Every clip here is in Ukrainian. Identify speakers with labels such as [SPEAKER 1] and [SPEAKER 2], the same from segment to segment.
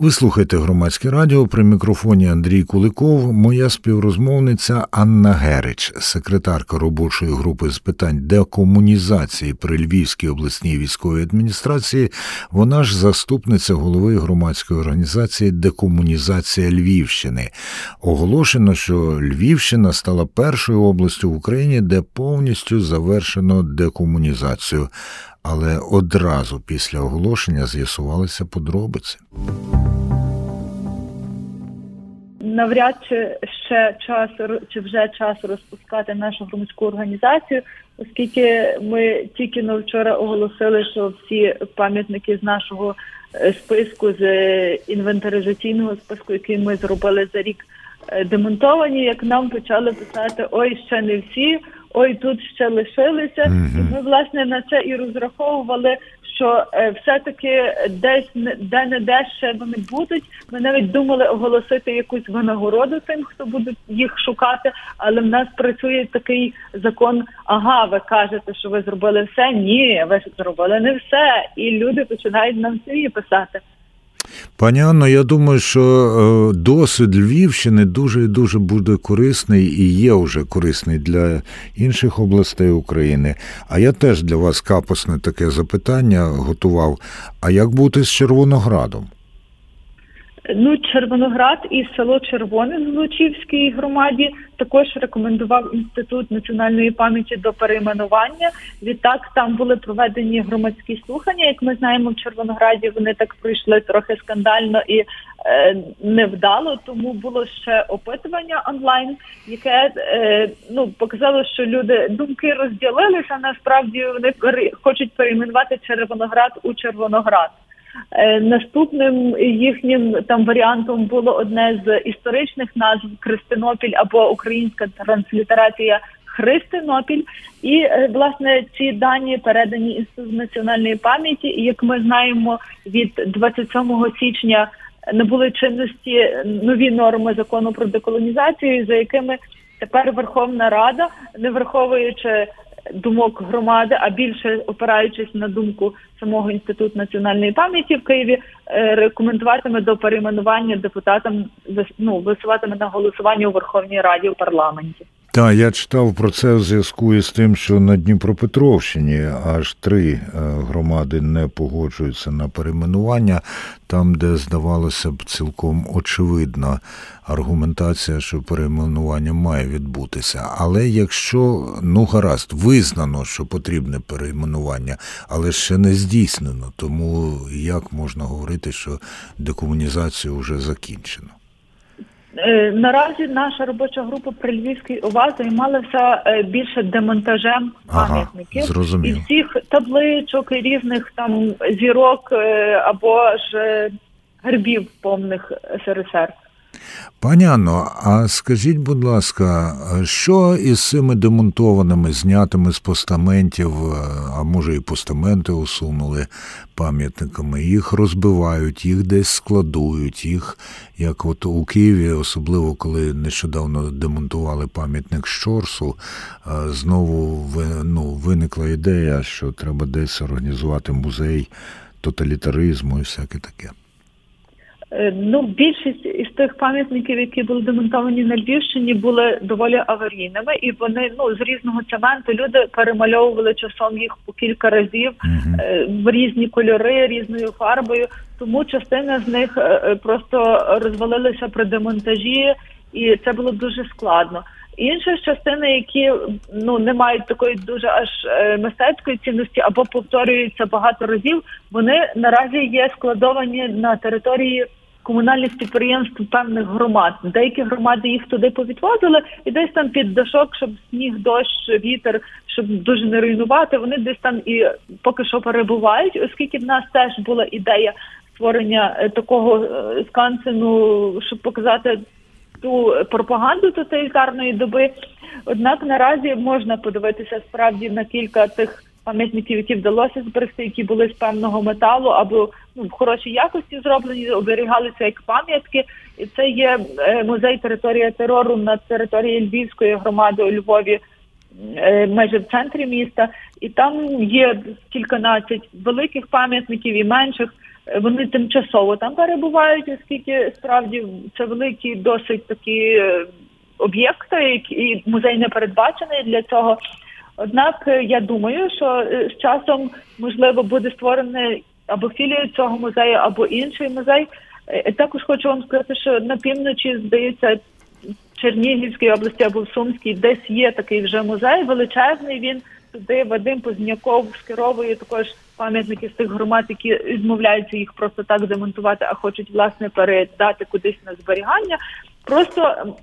[SPEAKER 1] Ви слухаєте громадське радіо при мікрофоні Андрій Куликов, моя співрозмовниця Анна Герич, секретарка робочої групи з питань декомунізації при Львівській обласній військовій адміністрації. Вона ж заступниця голови громадської організації Декомунізація Львівщини. Оголошено, що Львівщина стала першою областю в Україні, де повністю завершено декомунізацію але одразу після оголошення з'ясувалися подробиці.
[SPEAKER 2] Навряд чи ще час чи вже час розпускати нашу громадську організацію, оскільки ми тільки на вчора оголосили, що всі пам'ятники з нашого е, списку з інвентаризаційного списку, який ми зробили за рік, е, демонтовані. Як нам почали писати Ой, ще не всі ой, тут ще лишилися. Mm-hmm. І ми власне на це і розраховували, що е, все-таки десь де не де ще вони будуть. Ми навіть думали оголосити якусь винагороду тим, хто буде їх шукати. Але в нас працює такий закон. Ага, ви кажете, що ви зробили все? Ні, ви зробили не все, і люди починають нам самі писати.
[SPEAKER 1] Пані Анно, я думаю, що е, досвід Львівщини дуже і дуже буде корисний і є вже корисний для інших областей України. А я теж для вас капосне таке запитання готував. А як бути з Червоноградом?
[SPEAKER 2] Ну, Червоноград і село Червоне в Лучівській громаді також рекомендував інститут національної пам'яті до перейменування. Відтак там були проведені громадські слухання. Як ми знаємо, в Червонограді вони так пройшли трохи скандально і е, невдало. Тому було ще опитування онлайн, яке е, ну показало, що люди думки розділилися. Насправді вони хочуть перейменувати Червоноград у Червоноград. Е, наступним їхнім там варіантом було одне з історичних назв Христинопіль або українська транслітерація Христинопіль. І е, власне ці дані передані інститут національної пам'яті. І як ми знаємо, від 27 січня набули чинності нові норми закону про деколонізацію, за якими тепер Верховна Рада, не враховуючи думок громади, а більше опираючись на думку самого інституту національної пам'яті в Києві, е, рекомендуватиме до перейменування депутатам ну, висуватиме на голосування у Верховній Раді у парламенті.
[SPEAKER 1] Так, я читав про це в зв'язку із тим, що на Дніпропетровщині аж три е, громади не погоджуються на перейменування, там, де здавалося б цілком очевидна аргументація, що перейменування має відбутися. Але якщо ну гаразд, визнано, що потрібне перейменування, але ще не здійснено, тому як можна говорити, що декомунізацію вже закінчено?
[SPEAKER 2] Е, наразі наша робоча група при Львівській ОВА займалася е, більше демонтажем пам'ятників
[SPEAKER 1] ага,
[SPEAKER 2] і всіх табличок і різних там зірок е, або ж гербів повних СРСР.
[SPEAKER 1] Пані Анно, а скажіть, будь ласка, що із цими демонтованими, знятими з постаментів, а може і постаменти усунули пам'ятниками, їх розбивають, їх десь складують, їх, як от у Києві, особливо коли нещодавно демонтували пам'ятник Щорсу, знову ну, виникла ідея, що треба десь організувати музей тоталітаризму і всяке таке.
[SPEAKER 2] Е, ну, більшість із тих пам'ятників, які були демонтовані на Львівщині, були доволі аварійними, і вони ну з різного цементу люди перемальовували часом їх по кілька разів uh-huh. в різні кольори, різною фарбою. Тому частина з них е, просто розвалилися при демонтажі, і це було дуже складно. Інші частини, які ну не мають такої дуже аж мистецької цінності або повторюються багато разів, вони наразі є складовані на території комунальних підприємств певних громад. Деякі громади їх туди повідвозили, і десь там під дошок, щоб сніг, дощ, вітер, щоб дуже не руйнувати. Вони десь там і поки що перебувають, оскільки в нас теж була ідея створення е, такого е, скансену, щоб показати. Ту пропаганду тоталітарної доби, однак наразі можна подивитися справді на кілька тих пам'ятників, які вдалося зберегти, які були з певного металу або ну, в хорошій якості зроблені, оберігалися як пам'ятки. І це є е, музей територія терору на території Львівської громади у Львові, е, майже в центрі міста, і там є кільканадцять великих пам'ятників і менших. вони тимчасово там перебувають, оскільки справді це великі, досить такі об'єкти, і музей не передбачений для цього. Однак я думаю, що з часом можливо буде створений або філія цього музею, або інший музей. Також хочу вам сказати, що на півночі здається Чернігівській області або в Сумській десь є такий вже музей величезний. Він туди Вадим Позняков скеровує також пам'ятники з тих громад, які відмовляються їх просто так демонтувати, а хочуть власне передати кудись на зберігання. Просто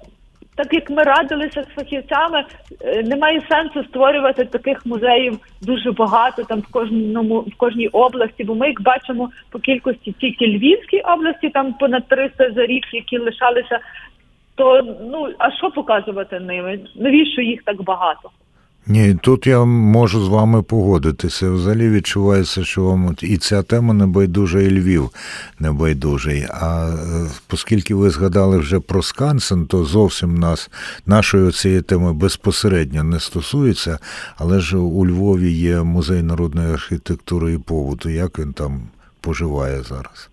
[SPEAKER 2] так як ми радилися з фахівцями, е, немає сенсу створювати таких музеїв дуже багато там в кожному в кожній області. Бо ми їх бачимо по кількості тільки Львівській області, там понад 300 за рік, які лишалися. То ну а що показувати ними? Навіщо їх так багато?
[SPEAKER 1] Ні, тут я можу з вами погодитися. Взагалі відчувається, що вам і ця тема не байдужа, і Львів не байдужий. А е, оскільки ви згадали вже про Скансен, то зовсім нас нашої цієї теми безпосередньо не стосується, але ж у Львові є музей народної архітектури і побуту. Як він там поживає зараз?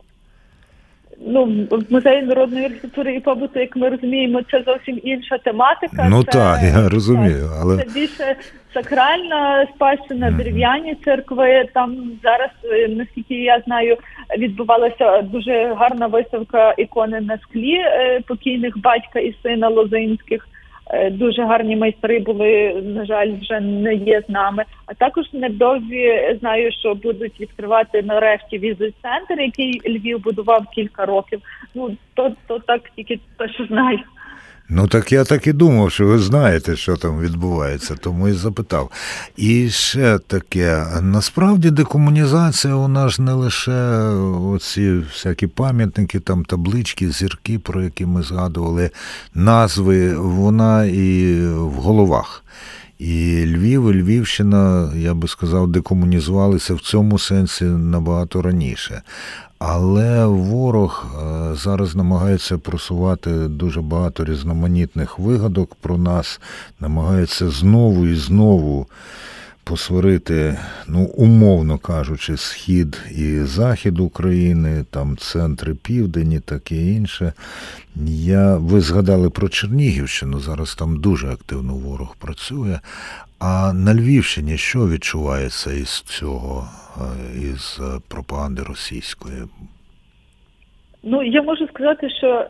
[SPEAKER 2] Ну в музеї народної архітектури і побуту, як ми розуміємо, це зовсім інша тематика.
[SPEAKER 1] Ну
[SPEAKER 2] це,
[SPEAKER 1] так, я розумію, але
[SPEAKER 2] це більше сакральна спадщина, mm-hmm. дерев'яні церкви. Там зараз, е, наскільки я знаю, відбувалася дуже гарна виставка ікони на склі е, покійних батька і сина Лозинських. Е, дуже гарні майстри були, на жаль, вже не є з нами. А також невдовзі знаю, що будуть відкривати нарешті візит-центр, який Львів будував кілька років. Ну то то так тільки те, що знаю.
[SPEAKER 1] Ну так я так і думав, що ви знаєте, що там відбувається, тому і запитав. І ще таке, насправді декомунізація у нас не лише оці всякі пам'ятники, там таблички, зірки, про які ми згадували, назви, вона і в головах. І Львів, і Львівщина, я би сказав, декомунізувалися в цьому сенсі набагато раніше. Але ворог е, зараз намагається просувати дуже багато різноманітних вигадок про нас, намагається знову і знову посварити, ну, умовно кажучи, схід і захід України, там центри південь і таке інше. Я, Ви згадали про Чернігівщину, зараз там дуже активно ворог працює. А на Львівщині що відчувається із цього, е, із е, пропаганди російської?
[SPEAKER 2] Ну я можу сказати, що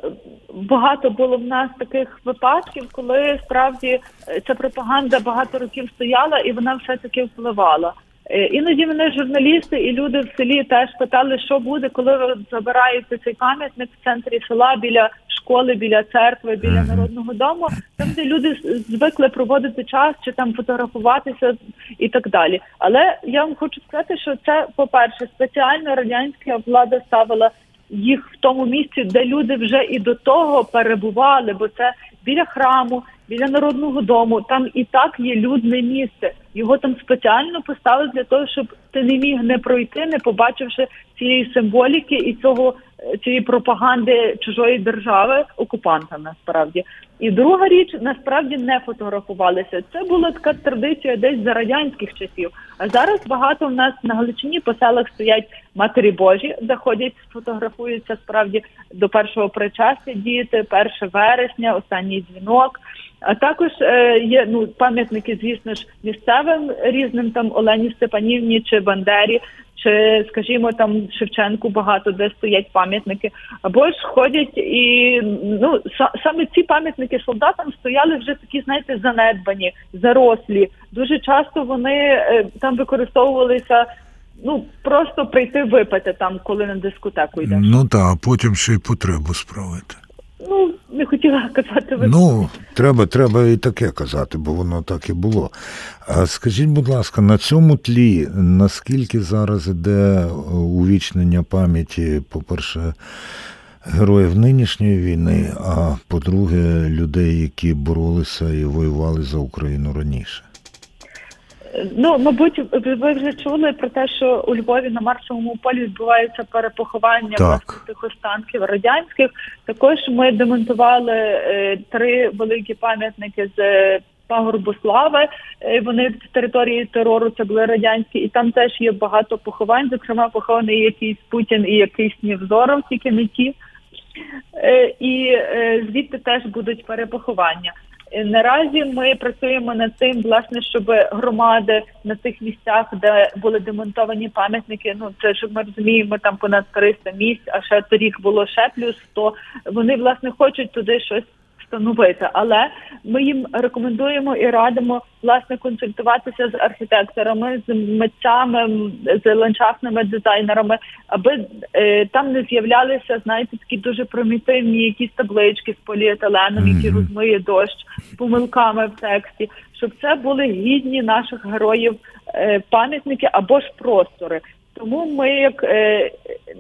[SPEAKER 2] багато було в нас таких випадків, коли справді е, ця пропаганда багато років стояла і вона все таки впливала. Е, іноді мене журналісти і люди в селі теж питали, що буде, коли ви забираєте цей пам'ятник в центрі села біля школи, біля церкви, біля народного дому, там де люди звикли проводити час чи там фотографуватися і так далі. Але я вам хочу сказати, що це по перше спеціально радянська влада ставила їх в тому місці, де люди вже і до того перебували, бо це біля храму, біля народного дому. Там і так є людне місце. Його там спеціально поставили для того, щоб ти не міг не пройти, не побачивши цієї символіки і цього цієї пропаганди чужої держави окупанта. Насправді, і друга річ насправді не фотографувалися. Це була така традиція десь за радянських часів. А зараз багато в нас на Галичині по селах стоять матері Божі, заходять, фотографуються справді до першого причастя діти, 1 вересня, останній дзвінок. А також е, є ну пам'ятники, звісно ж, місцевим різним там Олені Степанівні чи Бандері, чи, скажімо, там Шевченку багато де стоять пам'ятники, або ж ходять і ну саме ці пам'ятники солдатам стояли вже такі, знаєте, занедбані, зарослі. Дуже часто вони е, там використовувалися. Ну просто прийти випити там, коли на дискотеку йдеш.
[SPEAKER 1] Ну так, а потім ще й потребу справити.
[SPEAKER 2] Ну, не хотіла казати.
[SPEAKER 1] Ну, треба треба і таке казати, бо воно так і було. А скажіть, будь ласка, на цьому тлі наскільки зараз іде увічнення пам'яті, по-перше, героїв нинішньої війни, а по-друге, людей, які боролися і воювали за Україну раніше?
[SPEAKER 2] Ну, мабуть, ви вже чули про те, що у Львові на Марсовому полі відбувається перепоховання власне тих останків радянських. Також ми демонтували е, три великі пам'ятники з пагорбу слави. Е, вони в території терору це були радянські, і там теж є багато поховань. Зокрема, похований якийсь Путін і якийсь Нівзоров, тільки не ті. Е, і звідти теж будуть перепоховання. Наразі ми працюємо над тим, власне, щоб громади на тих місцях, де були демонтовані пам'ятники. Ну це ж ми розуміємо, там понад 300 місць, а ще торік було ще плюс 100, Вони власне хочуть туди щось встановити, але ми їм рекомендуємо і радимо власне консультуватися з архітекторами, з митцями, з ландшафтними дизайнерами, аби е, там не з'являлися знаєте, такі дуже примітивні якісь таблички з поліетиленом, які розмиє дощ помилками в тексті, щоб це були гідні наших героїв е, пам'ятники або ж простори. Тому ми, як е,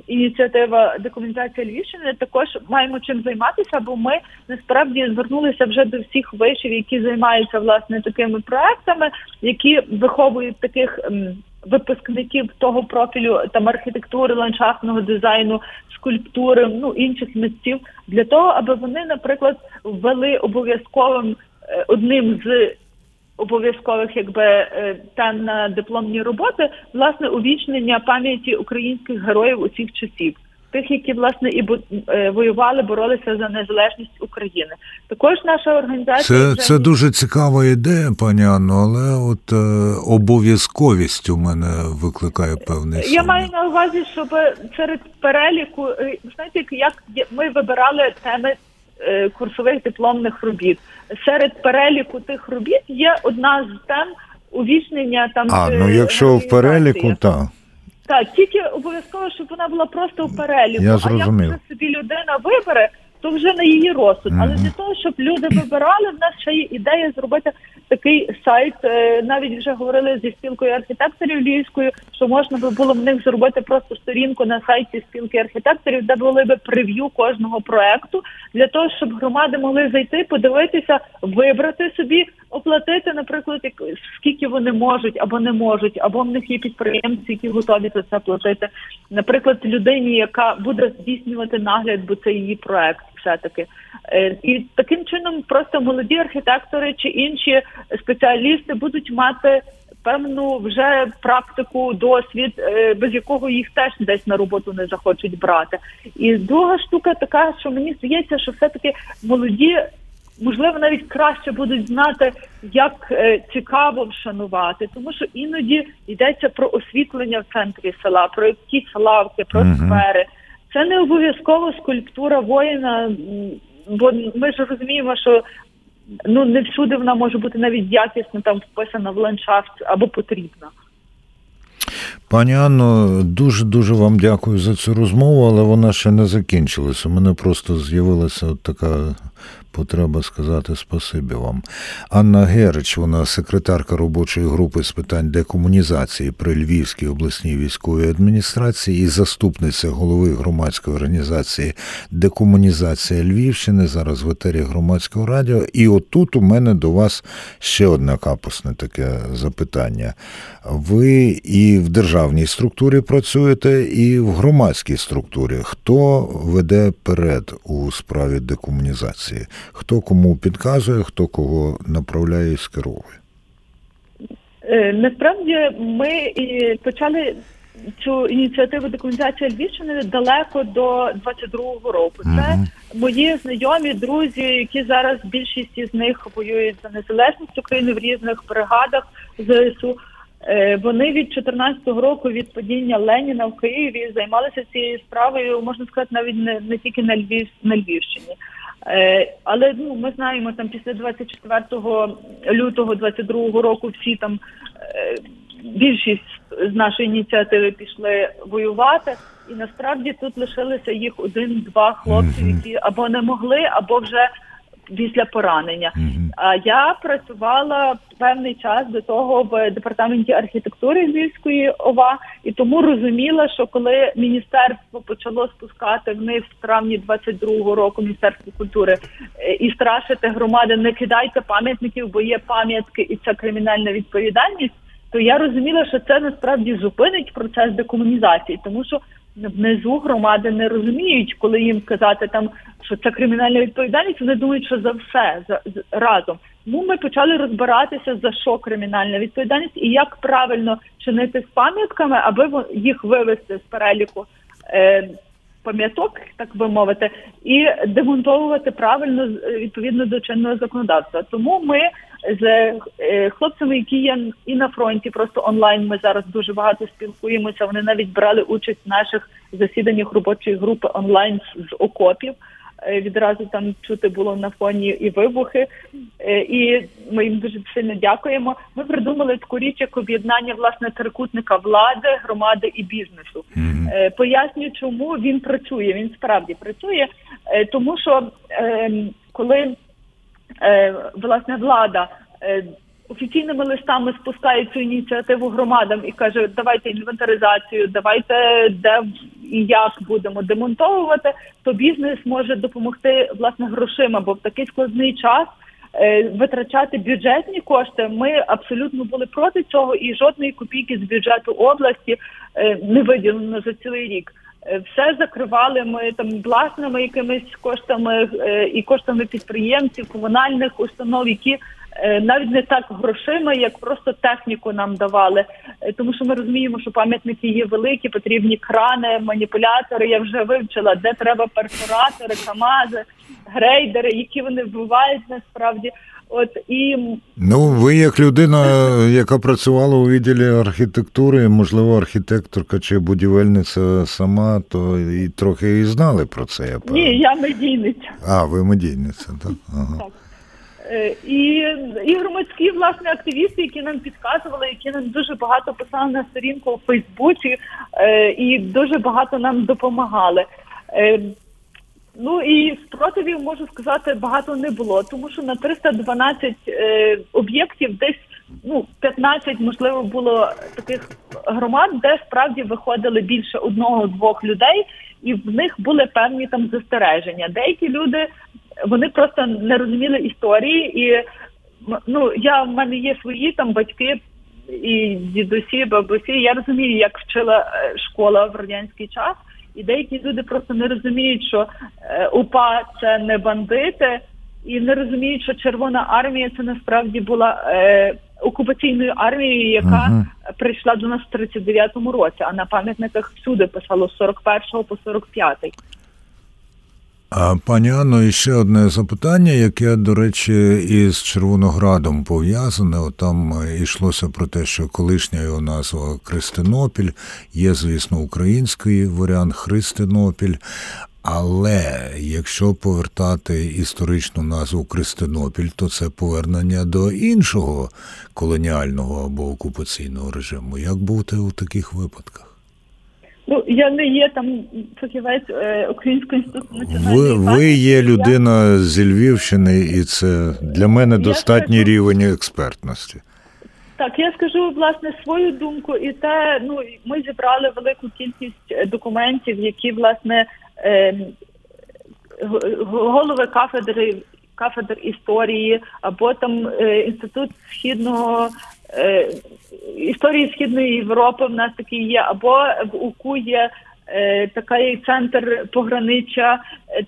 [SPEAKER 2] ініціатива декомунізації Львівщини, також маємо чим займатися, бо ми насправді звернулися вже до всіх вишів, які займаються власне такими проектами, які виховують таких м, випускників того профілю там архітектури, ландшафтного дизайну, скульптури, ну інших митців, для того, аби вони, наприклад, ввели обов'язковим е, одним з обов'язкових якби е, тем на дипломні роботи власне увічнення пам'яті українських героїв усіх часів. Тих, які власне і е, воювали, боролися за незалежність України. Також наша організація
[SPEAKER 1] це вже... це дуже цікава ідея, пані Анно, але от е, обов'язковість у мене викликає певний
[SPEAKER 2] я маю на увазі, щоб серед переліку е, знаєте, як ми вибирали теми курсових дипломних робіт. Серед переліку тих робіт є одна з тем увічнення там.
[SPEAKER 1] А ну якщо в переліку, так.
[SPEAKER 2] Так, тільки обов'язково, щоб вона була просто в переліку.
[SPEAKER 1] Я зрозумів.
[SPEAKER 2] А як собі людина вибере, то вже на її розсуд. Mm-hmm. Але для того, щоб люди вибирали, в нас ще є ідея зробити такий сайт. Е, навіть вже говорили зі спілкою архітекторів Львівською, що можна би було в них зробити просто сторінку на сайті спілки архітекторів, де були би прев'ю кожного проекту, для того, щоб громади могли зайти, подивитися, вибрати собі, оплатити, наприклад, скільки вони можуть або не можуть, або в них є підприємці, які готові за це платити. Наприклад, людині, яка буде здійснювати нагляд, бо це її проект все-таки. Е, і таким чином просто молоді архітектори чи інші спеціалісти будуть мати певну вже практику, досвід, е, без якого їх теж десь на роботу не захочуть брати. І друга штука така, що мені здається, що все-таки молоді. Можливо, навіть краще будуть знати, як е, цікаво вшанувати, тому що іноді йдеться про освітлення в центрі села, про якісь лавки, про сквери. Це не обов'язково скульптура воїна, бо ми ж розуміємо, що ну не всюди вона може бути навіть якісно там вписана в ландшафт або потрібна.
[SPEAKER 1] Пані Анно, дуже дуже вам дякую за цю розмову, але вона ще не закінчилася. У мене просто з'явилася от така потреба сказати спасибі вам. Анна Герич, вона секретарка робочої групи з питань декомунізації при Львівській обласній військовій адміністрації і заступниця голови громадської організації Декомунізація Львівщини. Зараз в етері громадського радіо. І отут у мене до вас ще одне капусне таке запитання. Ви і в державній структурі працюєте, і в громадській структурі. Хто веде перед у справі декомунізації? хто кому підказує, хто кого направляє і скеровує.
[SPEAKER 2] Е, насправді ми почали цю ініціативу декомунізації Львівщини далеко до 22-го року. Це мої знайомі, друзі, які зараз більшість із них воюють за незалежність України в різних бригадах ЗСУ. Е, вони від 14-го року від падіння Леніна в Києві займалися цією справою, можна сказати, навіть не не тільки на Львів на Львівщині. Е, але ну ми знаємо, там після 24 лютого 22 року всі там е, більшість з нашої ініціативи пішли воювати, і насправді тут лишилися їх один-два хлопці, які або не могли, або вже після поранення. А я працювала певний час до того в департаменті архітектури Львівської ОВА, і тому розуміла, що коли міністерство почало спускати вниз в травні 22-го року міністерство культури е, і страшити громади, не кидайте пам'ятників, бо є пам'ятки, і це кримінальна відповідальність. То я розуміла, що це насправді зупинить процес декомунізації, тому що внизу громади не розуміють, коли їм казати там, що це кримінальна відповідальність. Вони думають, що за все за, за разом. Тому ми почали розбиратися за що кримінальна відповідальність і як правильно чинити з пам'ятками, аби їх вивести з переліку е, пам'яток, так би мовити, і демонтовувати правильно відповідно до чинного законодавства. Тому ми з е, хлопцями, які є і на фронті, просто онлайн. Ми зараз дуже багато спілкуємося. Вони навіть брали участь в наших засіданнях робочої групи онлайн з окопів. Е, відразу там чути було на фоні і вибухи, е, і ми їм дуже сильно дякуємо. Ми придумали таку річ як об'єднання власне трикутника влади, громади і бізнесу. Mm-hmm. Поясню, чому він працює. Він справді працює, тому що ем, коли власне влада офіційними листами спускає цю ініціативу громадам і каже, давайте інвентаризацію, давайте де і як будемо демонтовувати, то бізнес може допомогти власне грошима, бо в такий складний час. Е, витрачати бюджетні кошти ми абсолютно були проти цього, і жодної копійки з бюджету області е, не виділено за цілий рік. Е, все закривали ми там власними якимись коштами і коштами підприємців, комунальних установ, які Е, навіть не так грошима, як просто техніку нам давали, е, тому що ми розуміємо, що пам'ятники є великі, потрібні крани, маніпулятори. Я вже вивчила, де треба перфоратори, камази, грейдери, які вони вбивають насправді. От і
[SPEAKER 1] ну ви як людина, яка працювала у відділі архітектури, можливо, архітекторка чи будівельниця сама, то і трохи і знали про це. Я
[SPEAKER 2] Ні, я медійниця.
[SPEAKER 1] А, ви медійниця, так? Ага.
[SPEAKER 2] Так. Е, і і громадські власне активісти, які нам підказували, які нам дуже багато писали на сторінку у Фейсбуці, е, і дуже багато нам допомагали. Е, ну і спротивів можу сказати багато не було, тому що на 312 об'єктів десь ну 15, можливо, було таких громад, де справді виходили більше одного-двох людей, і в них були певні там застереження. Деякі люди вони просто не розуміли історії, і ну я в мене є свої там батьки і дідусі, бабусі. Я розумію, як вчила е, школа в радянський час, і деякі люди просто не розуміють, що е, УПА це не бандити, і не розуміють, що Червона армія це насправді була. Е, Окупаційною армією, яка uh-huh. прийшла до нас в 39-му році, а на пам'ятниках всюди писало з 41 по 45.
[SPEAKER 1] Пані Анно, і ще одне запитання, яке, до речі, із Червоноградом пов'язане. Там йшлося про те, що колишня його назва Христинопіль, є, звісно, український варіант Христинопіль. Але якщо повертати історичну назву Кристинопіль, то це повернення до іншого колоніального або окупаційного режиму. Як бути у таких випадках?
[SPEAKER 2] Ну я не є там фахівець е, Українського інституту національної
[SPEAKER 1] Ви, ви є людина я... зі Львівщини, і це для мене достатній скажу... рівень експертності.
[SPEAKER 2] Так, я скажу власне свою думку, і те, ну ми зібрали велику кількість е, документів, які власне е, голови кафедри кафедр історії, або там е, інститут східного е, історії Східної Європи. В нас такий є, або в УКУ є. Е, такий центр пограниччя,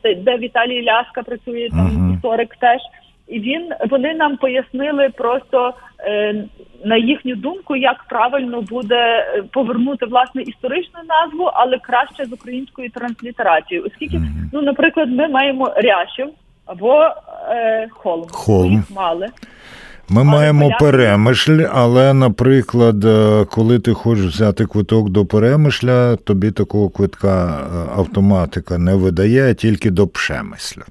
[SPEAKER 2] е, де Віталій Ляска працює там uh-huh. історик теж. І він вони нам пояснили просто е, на їхню думку, як правильно буде е, повернути власне історичну назву, але краще з українською транслітерацією. Оскільки, ну, наприклад, ми маємо рящів або е, холм.
[SPEAKER 1] Холм.
[SPEAKER 2] Їх мали.
[SPEAKER 1] Ми але маємо поляки... перемишль, але, наприклад, е, коли ти хочеш взяти квиток до перемишля, тобі такого квитка е, автоматика не видає, а тільки до пшемисля.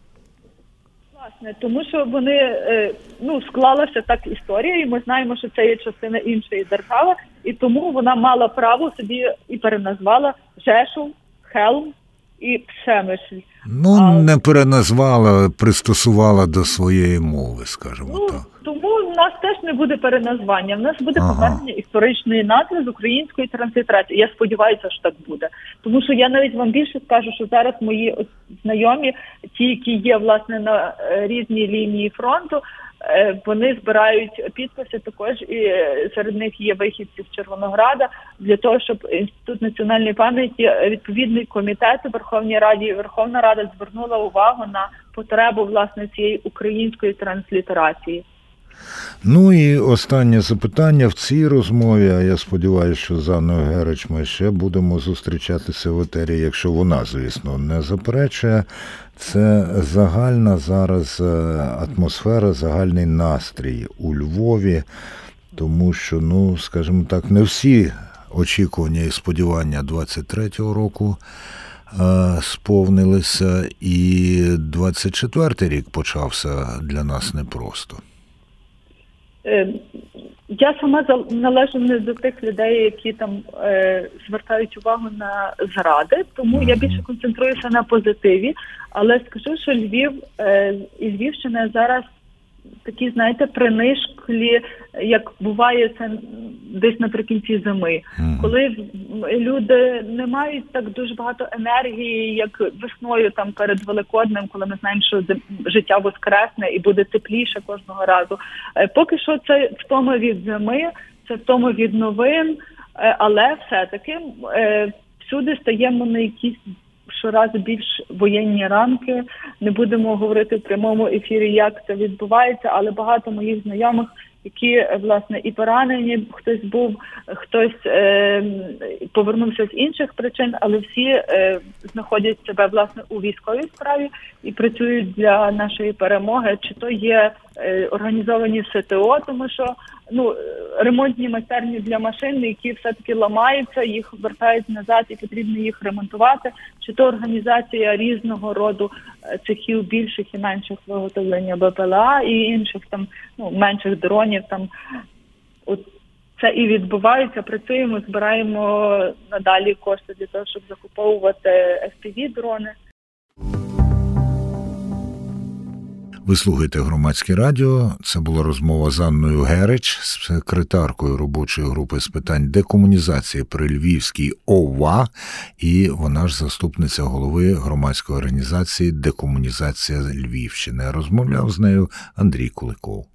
[SPEAKER 2] Власне, тому що вони е, ну склалася так історія, і ми знаємо, що це є частина іншої держави, і тому вона мала право собі і переназвала Жешов, Хелм і Пшемишль.
[SPEAKER 1] Ну, а, не переназвала, пристосувала до своєї мови, скажімо
[SPEAKER 2] ну,
[SPEAKER 1] так.
[SPEAKER 2] Тому в нас теж не буде переназвання. В нас буде ага. повернення історичної назви з української транслітерації. Я сподіваюся, що так буде. Тому що я навіть вам більше скажу, що зараз мої знайомі, ті, які є власне на е, різній лінії фронту, Е, вони збирають підписи. Також і е, серед них є вихідці з Червонограда для того, щоб інститут національної пам'яті відповідний комітет у Верховній Раді Верховна Рада звернула увагу на потребу власне цієї української транслітерації.
[SPEAKER 1] Ну і останнє запитання в цій розмові. А я сподіваюся, що з Анною Герич ми ще будемо зустрічатися в етері, якщо вона, звісно, не заперечує. Це загальна зараз е, атмосфера, загальний настрій у Львові, тому що, ну, скажімо так, не всі очікування і сподівання 23-го року. Е, сповнилися, і 24-й рік почався для нас непросто.
[SPEAKER 2] Е, я сама належу не до тих людей, які там е, звертають увагу на зради, тому я більше концентруюся на позитиві. Але скажу, що Львів е, і Львівщина зараз такі, знаєте, принишклі, як буває це десь наприкінці зими, mm. коли люди не мають так дуже багато енергії, як весною там перед великоднем, коли ми знаємо, що життя воскресне і буде тепліше кожного разу. Е, поки що це втома від зими, це втома від новин, е, але все таки е, всюди стаємо на якісь щоразу більш воєнні ранки. Не будемо говорити в прямому ефірі, як це відбувається, але багато моїх знайомих, які власне і поранені, хтось був, хтось е, повернувся з інших причин, але всі е, знаходять себе власне у військовій справі і працюють для нашої перемоги. Чи то є е, організовані СТО, тому що ну ремонтні майстерні для машин, які все таки ламаються, їх вертають назад, і потрібно їх ремонтувати. Чи то організація різного роду е, цехів більших і менших виготовлення БПЛА і інших там ну менших дронів. Там от це і відбувається. Працюємо, збираємо надалі кошти для того, щоб закуповувати fpv дрони.
[SPEAKER 1] Ви слухаєте громадське радіо. Це була розмова з Анною Герич, секретаркою робочої групи з питань декомунізації при Львівській ОВА, і вона ж заступниця голови громадської організації Декомунізація Львівщини. Розмовляв з нею Андрій Куликов.